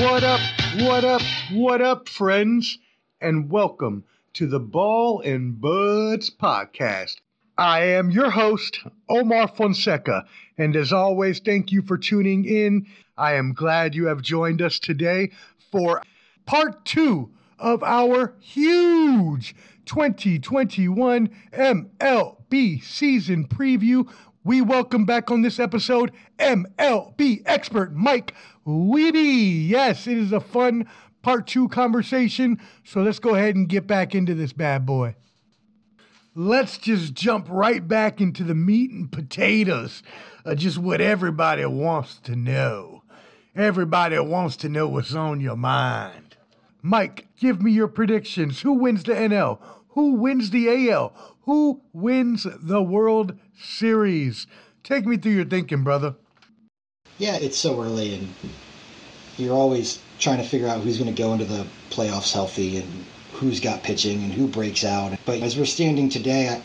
What up, what up, what up, friends? And welcome to the Ball and Buds podcast. I am your host, Omar Fonseca, and as always, thank you for tuning in. I am glad you have joined us today for part two of our huge 2021 MLB season preview. We welcome back on this episode MLB expert Mike Wheby. Yes, it is a fun part two conversation. So let's go ahead and get back into this bad boy. Let's just jump right back into the meat and potatoes of just what everybody wants to know. Everybody wants to know what's on your mind. Mike, give me your predictions. Who wins the NL? Who wins the AL? Who wins the World Series? Take me through your thinking, brother. Yeah, it's so early, and you're always trying to figure out who's going to go into the playoffs healthy and who's got pitching and who breaks out. But as we're standing today, I,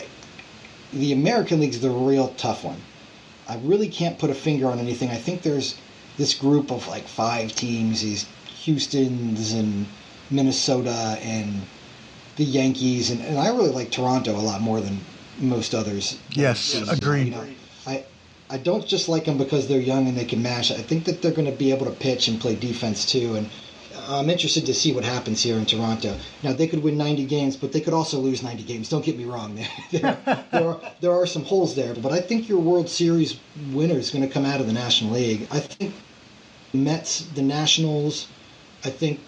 the American League's the real tough one. I really can't put a finger on anything. I think there's this group of like five teams, these Houston's and Minnesota and the Yankees, and, and I really like Toronto a lot more than most others. Yes, agreed. You know, I I don't just like them because they're young and they can mash. I think that they're going to be able to pitch and play defense too, and uh, I'm interested to see what happens here in Toronto. Now they could win 90 games, but they could also lose 90 games. Don't get me wrong. there, there, are, there are some holes there, but I think your World Series winner is going to come out of the National League. I think Mets, the Nationals, I think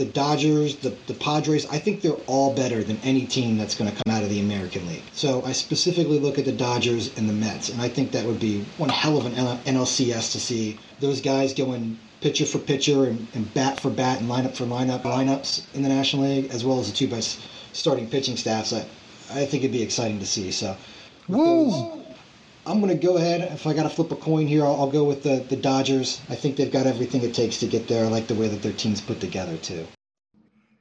the Dodgers, the, the Padres, I think they're all better than any team that's going to come out of the American League. So I specifically look at the Dodgers and the Mets, and I think that would be one hell of an NLCS to see those guys going pitcher for pitcher and, and bat for bat and lineup for lineup lineups in the National League, as well as the two best starting pitching staffs. I, I think it'd be exciting to see. So, Woo! I'm going to go ahead. If I got to flip a coin here, I'll, I'll, go with the, the Dodgers. I think they've got everything it takes to get there. I like the way that their team's put together, too.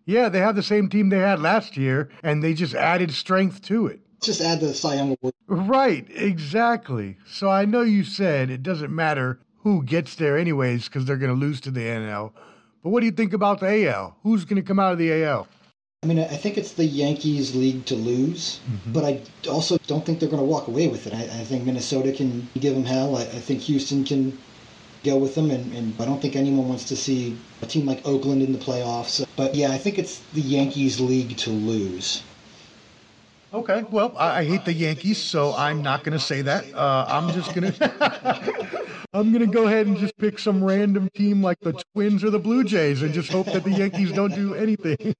Yeah, they have the same team they had last year, and they just added strength to it. Just add the Cy Young Award. Right, exactly. So I know you said it doesn't matter who gets there, anyways, because they're going to lose to the NL. But what do you think about the AL? Who's going to come out of the AL? I mean, I think it's the Yankees' league to lose, mm-hmm. but I also don't think they're going to walk away with it. I, I think Minnesota can give them hell. I, I, think Houston can go with them, and, and I don't think anyone wants to see a team like Oakland in the playoffs. But yeah, I think it's the Yankees' league to lose. Okay, well, I, I hate the Yankees, so I'm not going to say that. Uh, I'm just going to. I'm going to go ahead and just pick some random team like the Twins or the Blue Jays and just hope that the Yankees don't do anything.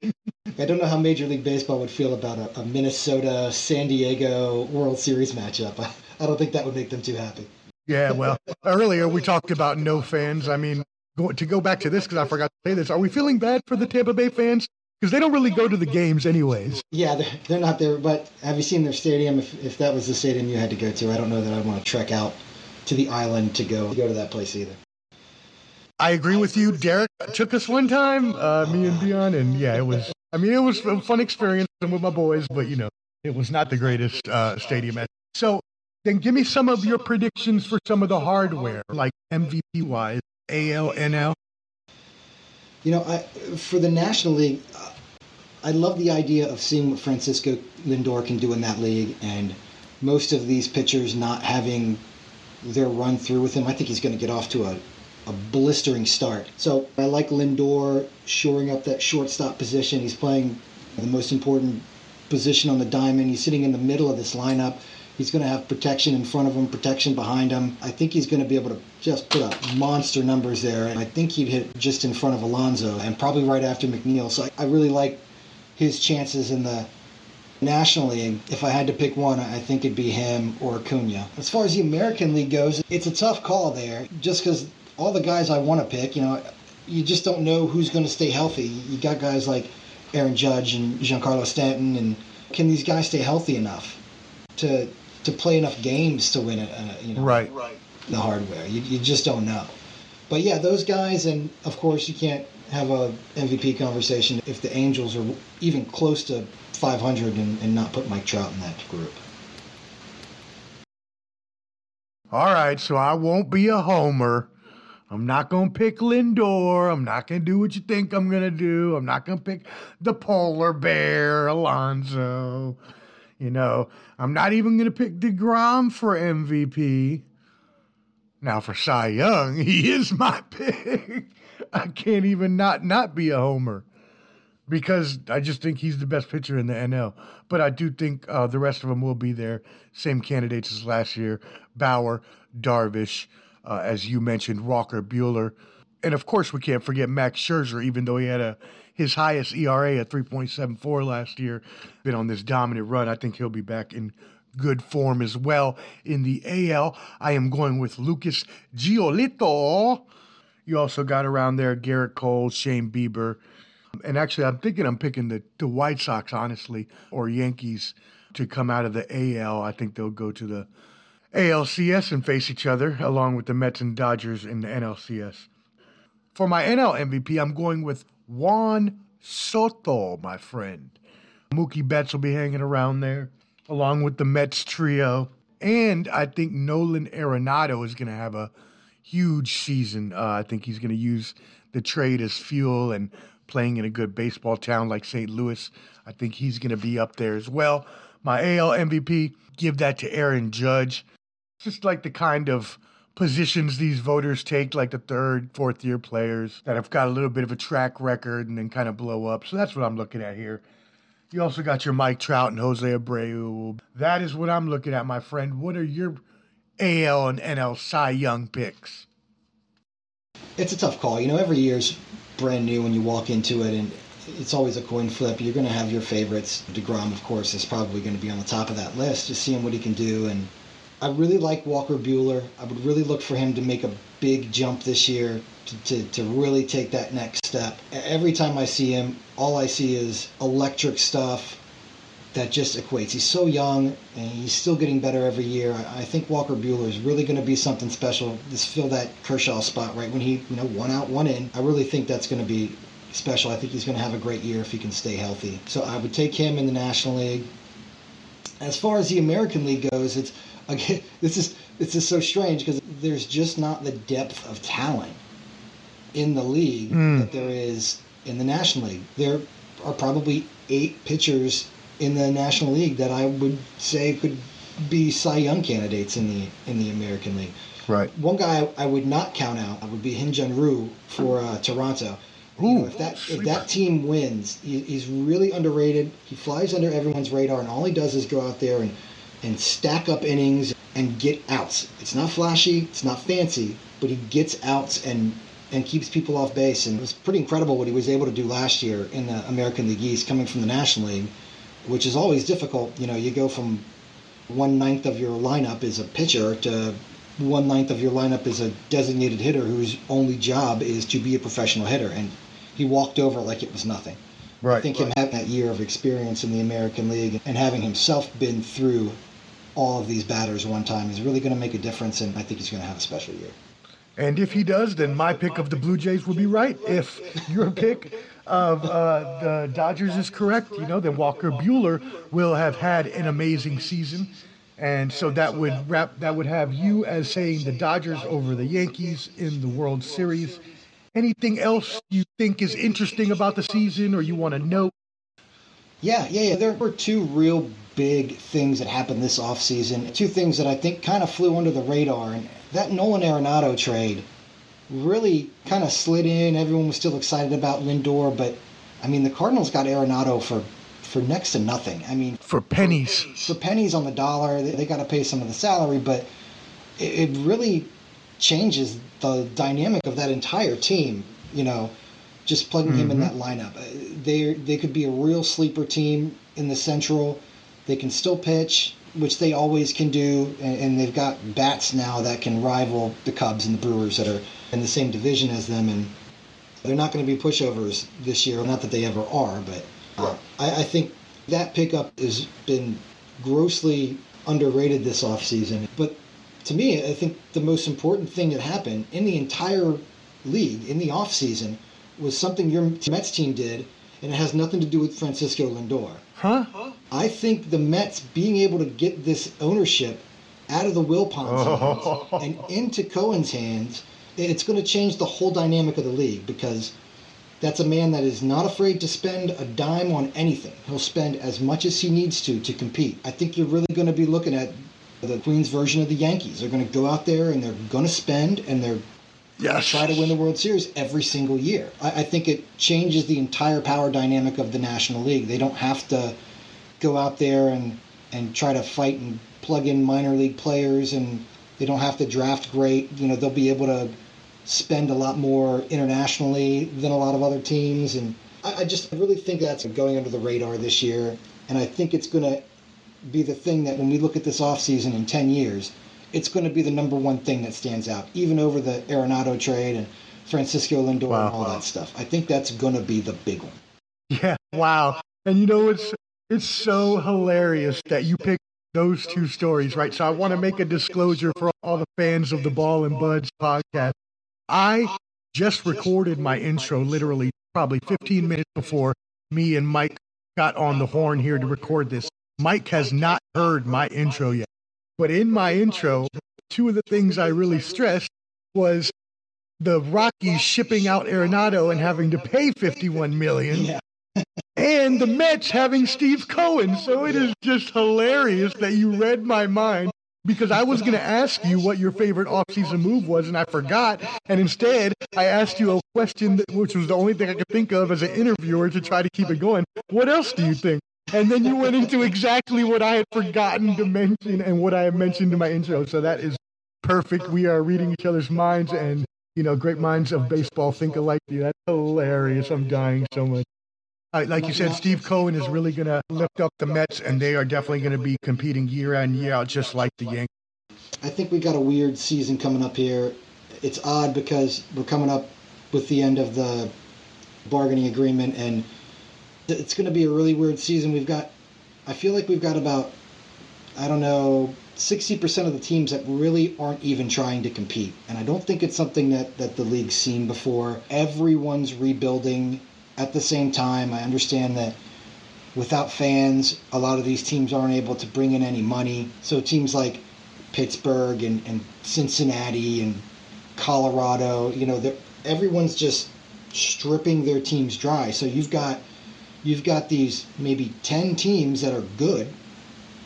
I don't know how Major League Baseball would feel about a, a Minnesota San Diego World Series matchup. I, I don't think that would make them too happy. Yeah, well, earlier we talked about no fans. I mean, to go back to this, because I forgot to say this, are we feeling bad for the Tampa Bay fans? Because they don't really go to the games anyways. Yeah, they're, they're not there. But have you seen their stadium? If, if that was the stadium you had to go to, I don't know that I'd want to trek out to the island to go to go to that place either. I agree with you. Derek took us one time, uh, me and Dion, and yeah, it was. I mean, it was a fun experience with my boys, but you know, it was not the greatest uh, stadium. So, then give me some of your predictions for some of the hardware, like MVP wise, AL, NL. You know, I, for the National League, uh, I love the idea of seeing what Francisco Lindor can do in that league, and most of these pitchers not having their run through with him. I think he's going to get off to a, a blistering start. So I like Lindor shoring up that shortstop position. He's playing the most important position on the diamond. He's sitting in the middle of this lineup. He's going to have protection in front of him, protection behind him. I think he's going to be able to just put up monster numbers there. And I think he'd hit just in front of Alonso and probably right after McNeil. So I, I really like his chances in the National League, if I had to pick one, I think it'd be him or Acuna. As far as the American League goes, it's a tough call there, just because all the guys I want to pick, you know, you just don't know who's going to stay healthy. You got guys like Aaron Judge and Giancarlo Stanton, and can these guys stay healthy enough to to play enough games to win it? Uh, you know, right. The hardware, you, you just don't know. But yeah, those guys, and of course, you can't have a MVP conversation if the Angels are even close to 500 and, and not put Mike Trout in that group. All right, so I won't be a homer. I'm not going to pick Lindor. I'm not going to do what you think I'm going to do. I'm not going to pick the polar bear, Alonso. You know, I'm not even going to pick DeGrom for MVP. Now, for Cy Young, he is my pick. I can't even not not be a homer because I just think he's the best pitcher in the NL. But I do think uh, the rest of them will be there. Same candidates as last year Bauer, Darvish, uh, as you mentioned, Walker Buehler. And of course, we can't forget Max Scherzer, even though he had a his highest ERA at 3.74 last year. Been on this dominant run. I think he'll be back in good form as well. In the AL, I am going with Lucas Giolito. You also got around there Gerrit Cole, Shane Bieber. And actually, I'm thinking I'm picking the, the White Sox, honestly, or Yankees to come out of the AL. I think they'll go to the ALCS and face each other, along with the Mets and Dodgers in the NLCS. For my NL MVP, I'm going with Juan Soto, my friend. Mookie Betts will be hanging around there, along with the Mets trio. And I think Nolan Arenado is going to have a huge season. Uh, I think he's going to use the trade as fuel and playing in a good baseball town like St. Louis. I think he's going to be up there as well. My AL MVP, give that to Aaron Judge just like the kind of positions these voters take, like the third, fourth year players that have got a little bit of a track record and then kind of blow up. So that's what I'm looking at here. You also got your Mike Trout and Jose Abreu. That is what I'm looking at, my friend. What are your AL and NL Cy Young picks? It's a tough call. You know, every year's brand new when you walk into it, and it's always a coin flip. You're going to have your favorites. DeGrom, of course, is probably going to be on the top of that list, just seeing what he can do and I really like Walker Buehler. I would really look for him to make a big jump this year to, to, to, really take that next step. Every time I see him, all I see is electric stuff that just equates. He's so young and he's still getting better every year. I, I think Walker Buehler is really going to be something special. Just fill that Kershaw spot right when he, you know, one out, one in. I really think that's going to be special. I think he's going to have a great year if he can stay healthy. So I would take him in the National League. As far as the American League goes, it's again, this is this is so strange because there's just not the depth of talent in the league mm. that there is in the National League. There are probably eight pitchers in the National League that I would say could be Cy Young candidates in the in the American League. Right. One guy I would not count out would be Hyun Jin Ryu for uh, Toronto. Ooh, you know, if that if that team wins, he, he's really underrated. He flies under everyone's radar, and all he does is go out there and and stack up innings and get outs. It's not flashy, it's not fancy, but he gets outs and and keeps people off base. And it was pretty incredible what he was able to do last year in the American League East, coming from the National League, which is always difficult. You know, you go from one ninth of your lineup is a pitcher to one ninth of your lineup is a designated hitter whose only job is to be a professional hitter, and he walked over like it was nothing. Right. I think right. him having that year of experience in the American League and having himself been through all of these batters one time is really going to make a difference, and I think he's going to have a special year. And if he does, then my pick of the Blue Jays will be right. If your pick of uh, the Dodgers is correct, you know, then Walker Buehler will have had an amazing season. And so that would wrap that would have you as saying the Dodgers over the Yankees in the World Series. Anything else you think is interesting about the season or you want to note? Yeah, yeah, yeah. There were two real big things that happened this offseason. Two things that I think kind of flew under the radar. And that Nolan Arenado trade really kind of slid in. Everyone was still excited about Lindor, but I mean, the Cardinals got Arenado for for next to nothing. I mean, for pennies. For pennies on the dollar. They, they got to pay some of the salary, but it, it really changes the dynamic of that entire team. You know, just plugging mm-hmm. him in mm-hmm. that lineup. They they could be a real sleeper team in the Central. They can still pitch, which they always can do, and, they've got bats now that can rival the Cubs and the Brewers that are in the same division as them, and they're not going to be pushovers this year. Not that they ever are, but uh, I, I think that pickup has been grossly underrated this offseason. But to me, I think the most important thing that happened in the entire league in the offseason was something your Mets team did, and it has nothing to do with Francisco Lindor. Huh? I think the Mets being able to get this ownership out of the Wilpons Oh. hands and into Cohen's hands, it's going to change the whole dynamic of the league because that's a man that is not afraid to spend a dime on anything. He'll spend as much as he needs to to compete. I think you're really going to be looking at the Queens version of the Yankees. They're going to go out there and they're going to spend and they're Yes. try to win the World Series every single year. I, I think it changes the entire power dynamic of the National League. They don't have to go out there and, and try to fight and plug in minor league players, and they don't have to draft great. You know, they'll be able to spend a lot more internationally than a lot of other teams. And I, I just really think that's going under the radar this year. And I think it's going to be the thing that when we look at this offseason in 10 years, it's going to be the number one thing that stands out, even over the Arenado trade and Francisco Lindor Wow. and all that stuff. I think that's going to be the big one. Yeah. Wow. And you know it's it's so hilarious that you picked those two stories, right? So I want to make a disclosure for all the fans of the Ball and Buds podcast. I just recorded my intro literally probably 15 minutes before me and Mike got on the horn here to record this. Mike has not heard my intro yet. But in my intro, two of the things I really stressed was the Rockies shipping out Arenado and having to pay 51 million Yeah. and the Mets having Steve Cohen. So it is just hilarious that you read my mind because I was going to ask you what your favorite offseason move was, and I forgot. And instead, I asked you a question, that, which was the only thing I could think of as an interviewer to try to keep it going. What else do you think? And then you went into exactly what I had forgotten to mention and what I had mentioned in my intro. So that is perfect. We are reading each other's minds, and you know, great minds of baseball think alike. That's hilarious. I'm dying so much. Uh, like you said, Steve Cohen is really going to lift up the Mets, and they are definitely going to be competing year in, year out, just like the Yankees. I think we got a weird season coming up here. It's odd because we're coming up with the end of the bargaining agreement, and it's going to be a really weird season. We've got, I feel like we've got about, I don't know, 60% of the teams that really aren't even trying to compete. And I don't think it's something that, that the league's seen before. Everyone's rebuilding at the same time. I understand that without fans, a lot of these teams aren't able to bring in any money. So teams like Pittsburgh and, and Cincinnati and Colorado, you know, everyone's just stripping their teams dry. So you've got you've got these maybe 10 teams that are good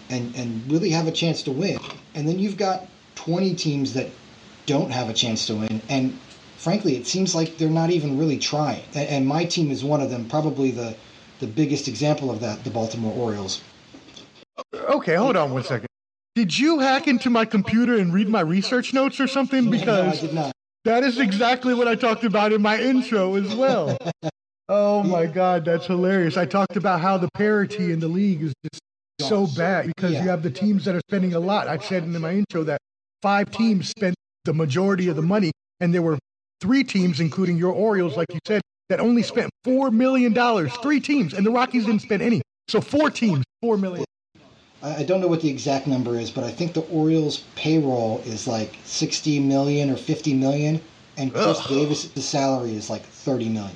and, and really have a chance to win. And then you've got 20 teams that don't have a chance to win. And frankly, it seems like they're not even really trying. And, and my team is one of them, probably the, the biggest example of that, the Baltimore Orioles. Okay, hold on one second. Did you hack into my computer and read my research notes or something? no, I Because did not. that is exactly what I talked about in my intro as well. Oh my God, that's hilarious. I talked about how the parity in the league is just so bad because Yeah. you have the teams that are spending a lot. I said in my intro that five teams spent the majority of the money, and there were three teams, including your Orioles, like you said, that only spent $4 million. Three teams, and the Rockies didn't spend any. So four teams, 4 million. I I don't know what the exact number is, but I think the Orioles payroll is like 60 million or 50 million, and Chris Ugh. Davis' salary is like 30 million.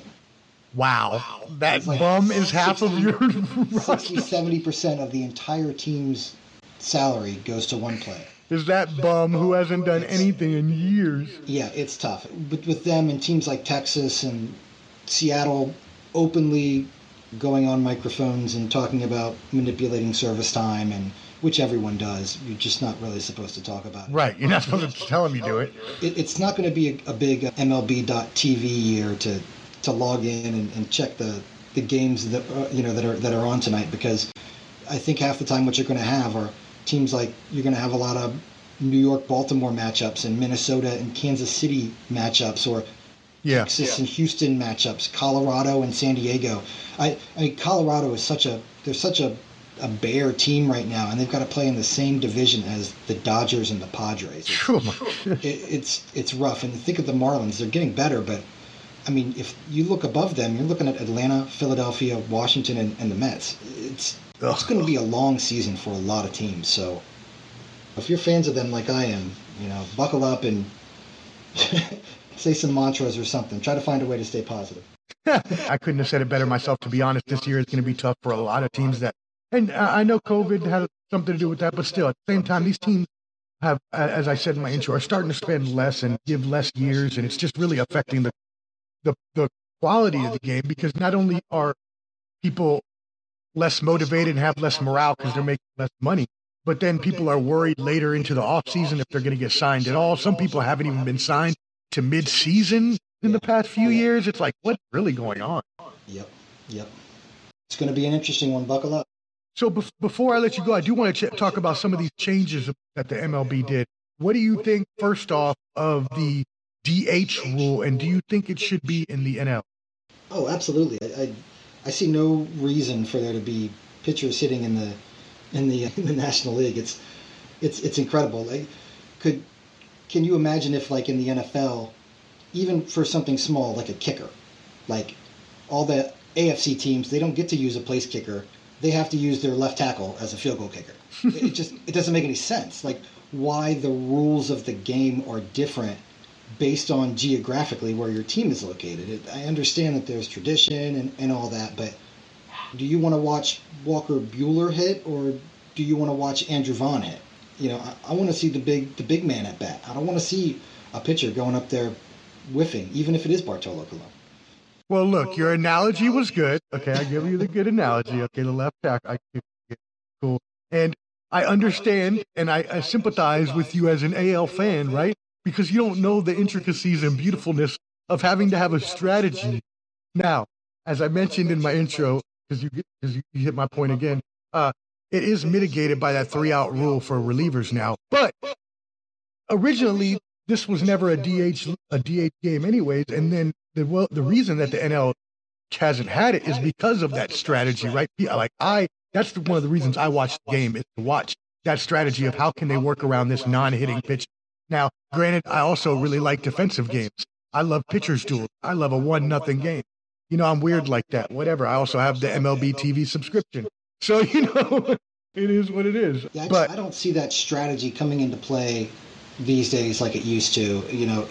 Wow. That like bum is half of your 60, roster. 70% of the entire team's salary goes to one player. Is that bum who hasn't done anything in years? Yeah, it's tough. But with them and teams like Texas and Seattle openly going on microphones and talking about manipulating service time and which everyone does. You're just not really supposed to talk about it. Right. You're not supposed to tell him you do it. it, it's not going to be a, a big MLB.TV year to to log in and, and check the the games that uh, you know that are that are on tonight because I think half the time what you're going to have are teams like you're going to have a lot of New York Baltimore matchups and Minnesota and Kansas City matchups or Yeah. Texas and Houston matchups, Colorado and San Diego. I, I mean, Colorado is such a they're such a a bare team right now, and they've got to play in the same division as the Dodgers and the Padres. It's, it, it's it's rough. And think of the Marlins; they're getting better, but I mean, if you look above them, you're looking at Atlanta, Philadelphia, Washington, and, and the Mets. It's it's going to be a long season for a lot of teams. So if you're fans of them like I am, you know, buckle up and say some mantras or something. Try to find a way to stay positive. I couldn't have said it better myself. To be honest, this year is going to be tough for a lot of teams. That, and I know COVID had something to do with that, but still, at the same time, these teams have, as I said in my intro, are starting to spend less and give less years, and it's just really affecting the the the quality of the game because not only are people less motivated and have less morale because they're making less money, but then people are worried later into the off season if they're going to get signed at all. Some people haven't even been signed to mid season in the past few oh, years. It's like, what's really going on? Yep, yep. It's going to be an interesting one. Buckle up. So be- before I let you go, I do want to ch- talk about some of these changes that the MLB did. What do you think, first off, of the DH rule, and do you think it should be in the NL? Oh, absolutely. I, I, I see no reason for there to be pitchers sitting in the in the in the National League. It's it's it's incredible. Like, could can you imagine if like in the NFL, even for something small like a kicker, like all the AFC teams, they don't get to use a place kicker. They have to use their left tackle as a field goal kicker. it just it doesn't make any sense. Like why the rules of the game are different based on geographically where your team is located. It, I understand that there's tradition and, and all that, but do you want to watch Walker Buehler hit or do you want to watch Andrew Vaughn hit? You know, I, I want to see the big the big man at bat. I don't want to see a pitcher going up there whiffing, even if it is Bartolo Colon. Well, look, your analogy was good. Okay, I give you the good analogy. Okay, the left back, I cool, and I understand and I, I sympathize with you as an AL fan, right? Because you don't know the intricacies and beautifulness of having to have a strategy. Now, as I mentioned in my intro, because you, you hit my point again, uh, it is mitigated by that three out rule for relievers now. But originally, this was never a DH a DH game, anyways. And then the well, the reason that the NL hasn't had it is because of that strategy, right? Like I, that's one of the reasons I watch the game is to watch that strategy of how can they work around this non-hitting pitch. Now, granted, I also really like defensive games. I love pitchers duels. I love a one nothing game. You know, I'm weird like that. Whatever. I also have the MLB TV subscription. So, you know, it is what it is. Yeah, I, but I don't see that strategy coming into play these days like it used to. You know,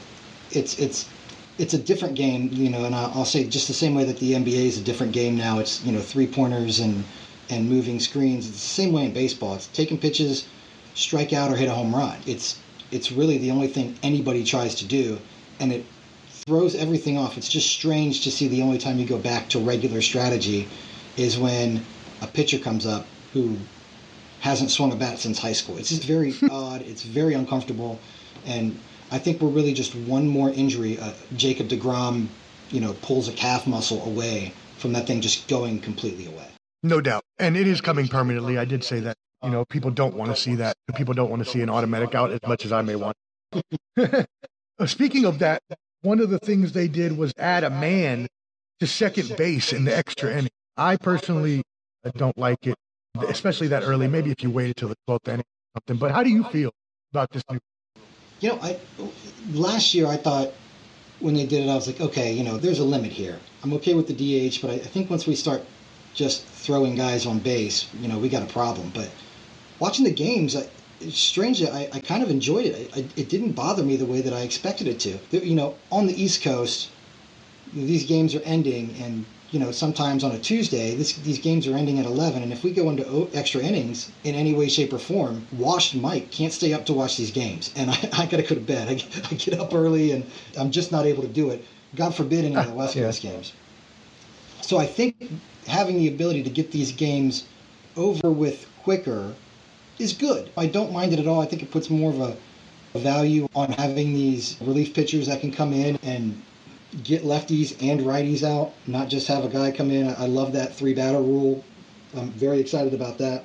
it's it's it's a different game. You know, and I'll say just the same way that the NBA is a different game now. It's you know three pointers and and moving screens. It's the same way in baseball. It's taking pitches, strike out or hit a home run. It's it's really the only thing anybody tries to do, and it throws everything off. It's just strange to see the only time you go back to regular strategy is when a pitcher comes up who hasn't swung a bat since high school. It's just very odd. It's very uncomfortable, and I think we're really just one more injury. Uh, Jacob Degrom, you know, pulls a calf muscle away from that thing just going completely away. No doubt, and it is coming permanently. I did say that. You know, people don't want to see that. People don't want to see an automatic out as much as I may want. Uh, speaking of that, one of the things they did was add a man to second base in the extra inning. I personally uh, don't like it, especially that early. Maybe if you waited till the 12th inning or something. But how do you feel about this new? You know, I last year I thought when they did it, I was like, okay, you know, there's a limit here. I'm okay with the DH, but I, I think once we start just throwing guys on base, you know, we got a problem. But watching the games, I, it's strange. I, I kind of enjoyed it. I, it didn't bother me the way that I expected it to. You know, on the East Coast, these games are ending, and you know, sometimes on a Tuesday, this, these games are ending at 11, and if we go into extra innings in any way, shape, or form, washed Mike can't stay up to watch these games, and I, I got to go to bed. I, I, get up early, and I'm just not able to do it. God forbid any of the West Coast yeah. games. So I think having the ability to get these games over with quicker is good. I don't mind it at all. I think it puts more of a, a value on having these relief pitchers that can come in and get lefties and righties out, not just have a guy come in. I love that three batter rule. I'm very excited about that.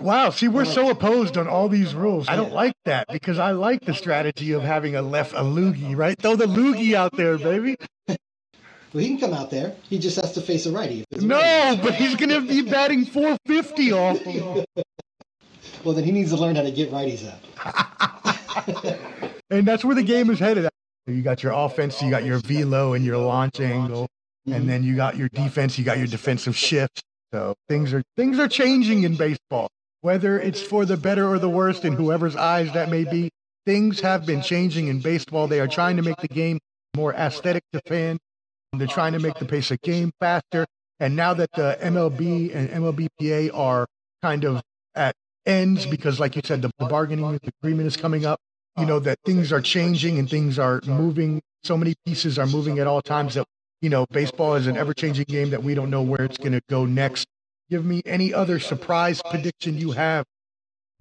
Wow, see, we're uh, so opposed on all these rules. I don't like that because I like the strategy of having a left, a loogie, right? Throw the loogie out there, baby. well, he can come out there. He just has to face a righty. No, righty. but he's going to be batting 450 off. well, then he needs to learn how to get righties up. and that's where the game is headed. You got your offense, you got your velo and your launch angle, and then you got your defense, you got your defensive shift. So things are things are changing in baseball. Whether it's for the better or the worst in whoever's eyes that may be, things have been changing in baseball. They are trying to make the game more aesthetic to fans. They're trying to make the pace of game faster. And now that the MLB and MLBPA are kind of at ends because, like you said, the, the bargaining agreement is coming up. You know that things are changing and things are moving. So many pieces are moving at all times that you know baseball is an ever-changing game that we don't know where it's going to go next. Give me any other surprise prediction you have.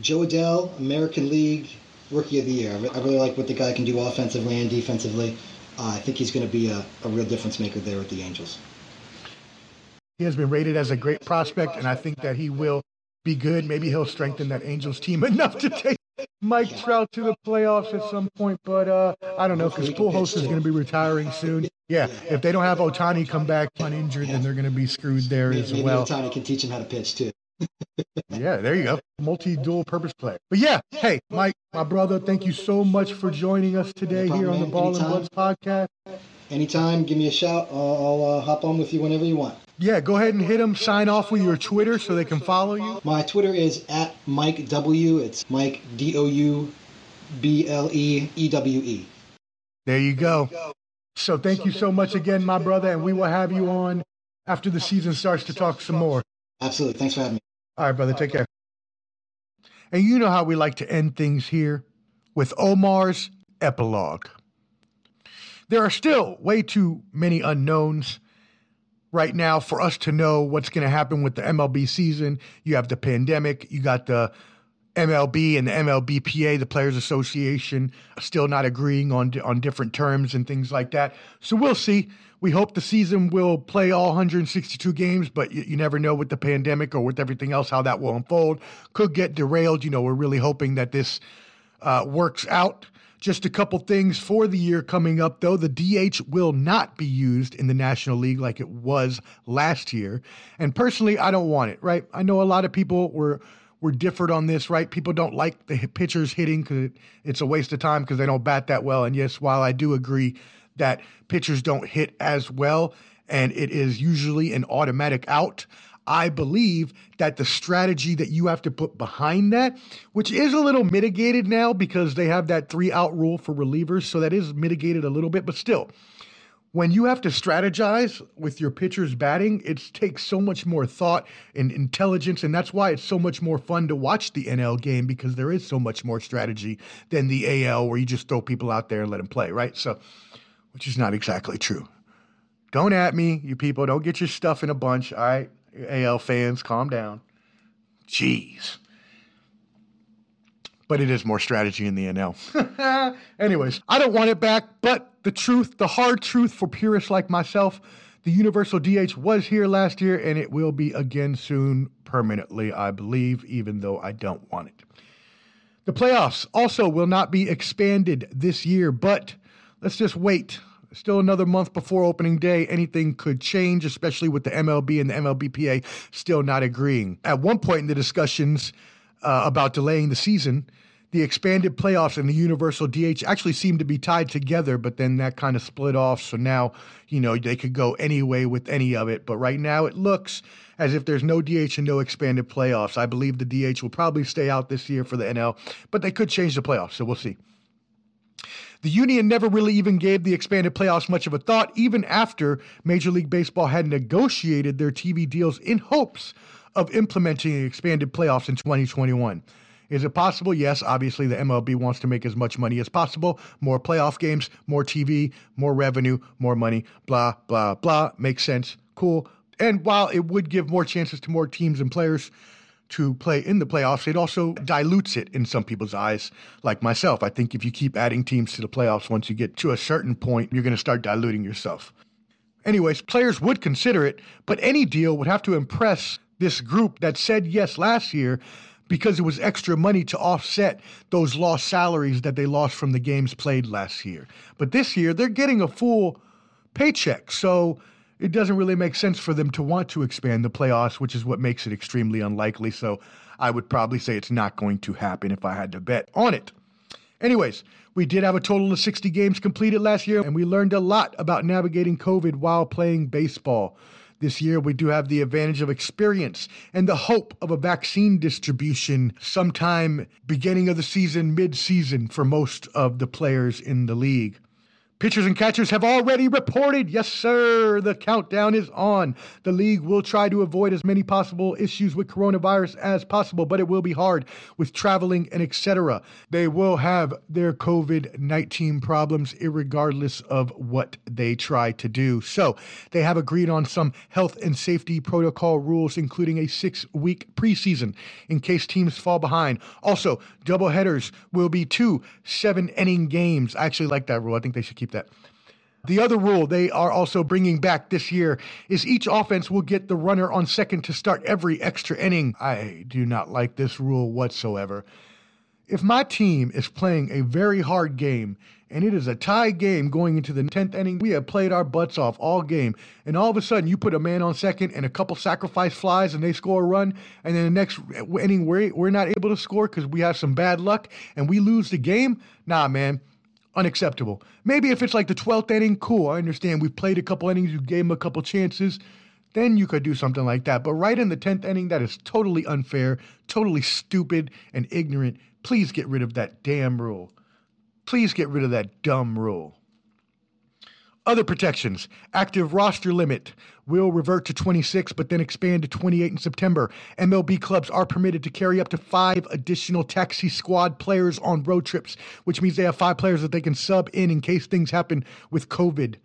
Jo Adell, American League Rookie of the Year. I really like what the guy can do offensively and defensively. Uh, I think he's going to be a, a real difference maker there with the Angels. He has been rated as a great prospect, and I think that he will be good. Maybe he'll strengthen that Angels team enough to take Mike Trout to the playoffs at some point. But uh, I don't know because Pujols is going to be retiring soon. Yeah, if they don't have Ohtani come back uninjured, then they're going to be screwed there maybe, as maybe well. Ohtani can teach him how to pitch too. yeah, there you go. Multi dual purpose player. But yeah, hey, Mike, my brother, thank you so much for joining us today No problem, here on the man. Ball Anytime. and Buds podcast. Anytime, give me a shout. I'll, I'll uh, hop on with you whenever you want. Yeah, go ahead and hit them. Sign off with your Twitter so they can follow you. My Twitter is at Mike W. It's Mike D O U B L E E W E. There you go. So thank you so much again, my brother, and we will have you on after the season starts to talk some more. Absolutely. Thanks for having me. All right, brother, take care. And you know how we like to end things here with Omar's epilogue. There are still way too many unknowns right now for us to know what's going to happen with the MLB season. You have the pandemic, you got the MLB and the MLBPA, the Players Association, still not agreeing on on different terms and things like that. So we'll see. We hope the season will play all 162 games, but you, you never know with the pandemic or with everything else how that will unfold. Could get derailed. You know, we're really hoping that this uh, works out. Just a couple things for the year coming up, though. The DH will not be used in the National League like it was last year. And personally, I don't want it, right? I know a lot of people were were differed on this, right? People don't like the pitchers hitting because it, it's a waste of time because they don't bat that well. And yes, while I do agree that pitchers don't hit as well and it is usually an automatic out, I believe that the strategy that you have to put behind that, which is a little mitigated now because they have that three out rule for relievers, so that is mitigated a little bit, but still, when you have to strategize with your pitcher's batting, it takes so much more thought and intelligence, and that's why it's so much more fun to watch the NL game because there is so much more strategy than the AL where you just throw people out there and let them play, right? So, which is not exactly true. Don't at me, you people. Don't get your stuff in a bunch, all right? AL fans, calm down. Jeez. But it is more strategy in the NL. Anyways, I don't want it back, but the truth, the hard truth for purists like myself, the Universal DH was here last year and it will be again soon permanently, I believe, even though I don't want it. The playoffs also will not be expanded this year, but let's just wait. Still another month before opening day. Anything could change, especially with the MLB and the MLBPA still not agreeing. At one point in the discussions uh, about delaying the season, the expanded playoffs and the universal DH actually seemed to be tied together, but then that kind of split off. So now, you know, they could go any way with any of it. But right now, it looks as if there's no DH and no expanded playoffs. I believe the DH will probably stay out this year for the NL, but they could change the playoffs. So we'll see. The union never really even gave the expanded playoffs much of a thought, even after Major League Baseball had negotiated their TV deals in hopes of implementing expanded playoffs in 2021. Is it possible? Yes, obviously the MLB wants to make as much money as possible. More playoff games, more TV, more revenue, more money, blah, blah, blah. Makes sense. Cool. And while it would give more chances to more teams and players to play in the playoffs, it also dilutes it in some people's eyes, like myself. I think if you keep adding teams to the playoffs, once you get to a certain point, you're going to start diluting yourself. Anyways, players would consider it, but any deal would have to impress this group that said yes last year because it was extra money to offset those lost salaries that they lost from the games played last year. But this year, they're getting a full paycheck. So it doesn't really make sense for them to want to expand the playoffs, which is what makes it extremely unlikely. So I would probably say it's not going to happen if I had to bet on it. Anyways, we did have a total of 60 games completed last year, and we learned a lot about navigating COVID while playing baseball. This year, we do have the advantage of experience and the hope of a vaccine distribution sometime beginning of the season, mid season for most of the players in the league. Pitchers and catchers have already reported. Yes, sir. The countdown is on. The league will try to avoid as many possible issues with coronavirus as possible, but it will be hard with traveling and etc. They will have their COVID 19 problems, regardless of what they try to do. So they have agreed on some health and safety protocol rules, including a six week preseason in case teams fall behind. Also, double headers will be two seven inning games. I actually like that rule. I think they should keep that. The other rule they are also bringing back this year is each offense will get the runner on second to start every extra inning. I do not like this rule whatsoever. If my team is playing a very hard game and it is a tie game going into the 10th inning, we have played our butts off all game, and all of a sudden you put a man on second and a couple sacrifice flies and they score a run, and then the next inning we're, we're not able to score because we have some bad luck and we lose the game, nah, man unacceptable. Maybe if it's like the 12th inning, cool. I understand. We've played a couple innings, you gave him a couple chances. Then you could do something like that. But right in the 10th inning, that is totally unfair, totally stupid, and ignorant. Please get rid of that damn rule. Please get rid of that dumb rule. Other protections active roster limit will revert to 26, but then expand to 28 in September. MLB clubs are permitted to carry up to five additional taxi squad players on road trips, which means they have five players that they can sub in in case things happen with COVID.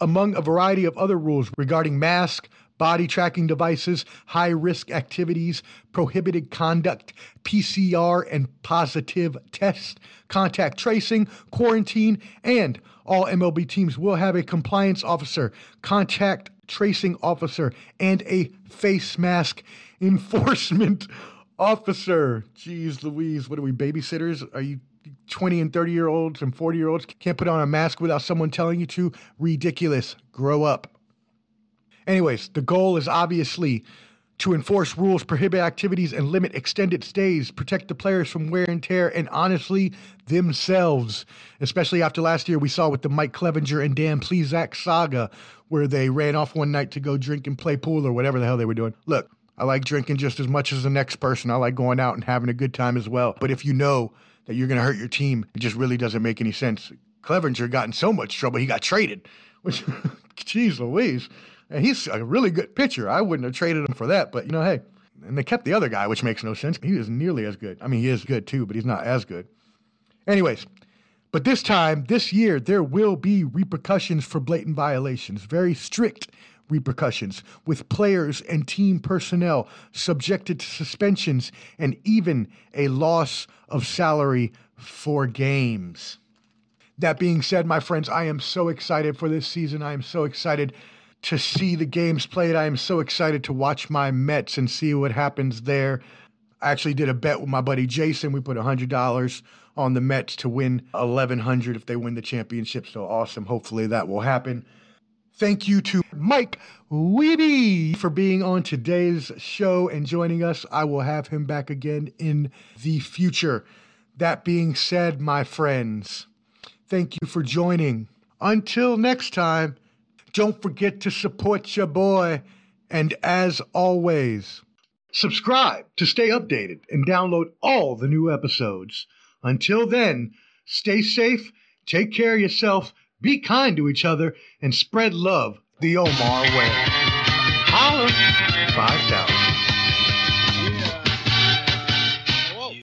Among a variety of other rules regarding mask, body tracking devices, high risk activities, prohibited conduct, PCR and positive test, contact tracing, quarantine, and all MLB teams will have a compliance officer, contact tracing officer, and a face mask enforcement officer. Jeez Louise, what are we, babysitters? Are you 20 and 30 year olds and 40 year olds can't put on a mask without someone telling you to? Ridiculous. Grow up. Anyways, the goal is obviously to enforce rules, prohibit activities, and limit extended stays, protect the players from wear and tear, and honestly, themselves. Especially after last year, we saw with the Mike Clevinger and Dan Plesac saga, where they ran off one night to go drink and play pool or whatever the hell they were doing. Look, I like drinking just as much as the next person. I like going out and having a good time as well. But if you know that you're going to hurt your team, it just really doesn't make any sense. Clevinger got in so much trouble, he got traded. Which, geez Louise. And he's a really good pitcher. I wouldn't have traded him for that, but you know, hey. And they kept the other guy, which makes no sense. He is nearly as good. I mean, he is good too, but he's not as good. Anyways, but this time, this year, there will be repercussions for blatant violations, very strict repercussions, with players and team personnel subjected to suspensions and even a loss of salary for games. That being said, my friends, I am so excited for this season. I am so excited to see the games played. I am so excited to watch my Mets and see what happens there. I actually did a bet with my buddy Jason. We put $100 on the Mets to win 1100 if they win the championship. So awesome. Hopefully that will happen. Thank you to Mike Wheby for being on today's show and joining us. I will have him back again in the future. That being said, my friends, thank you for joining. Until next time, don't forget to support your boy. And as always, subscribe to stay updated and download all the new episodes. Until then, stay safe, take care of yourself, be kind to each other, and spread love the Omar way. Holla! 5000.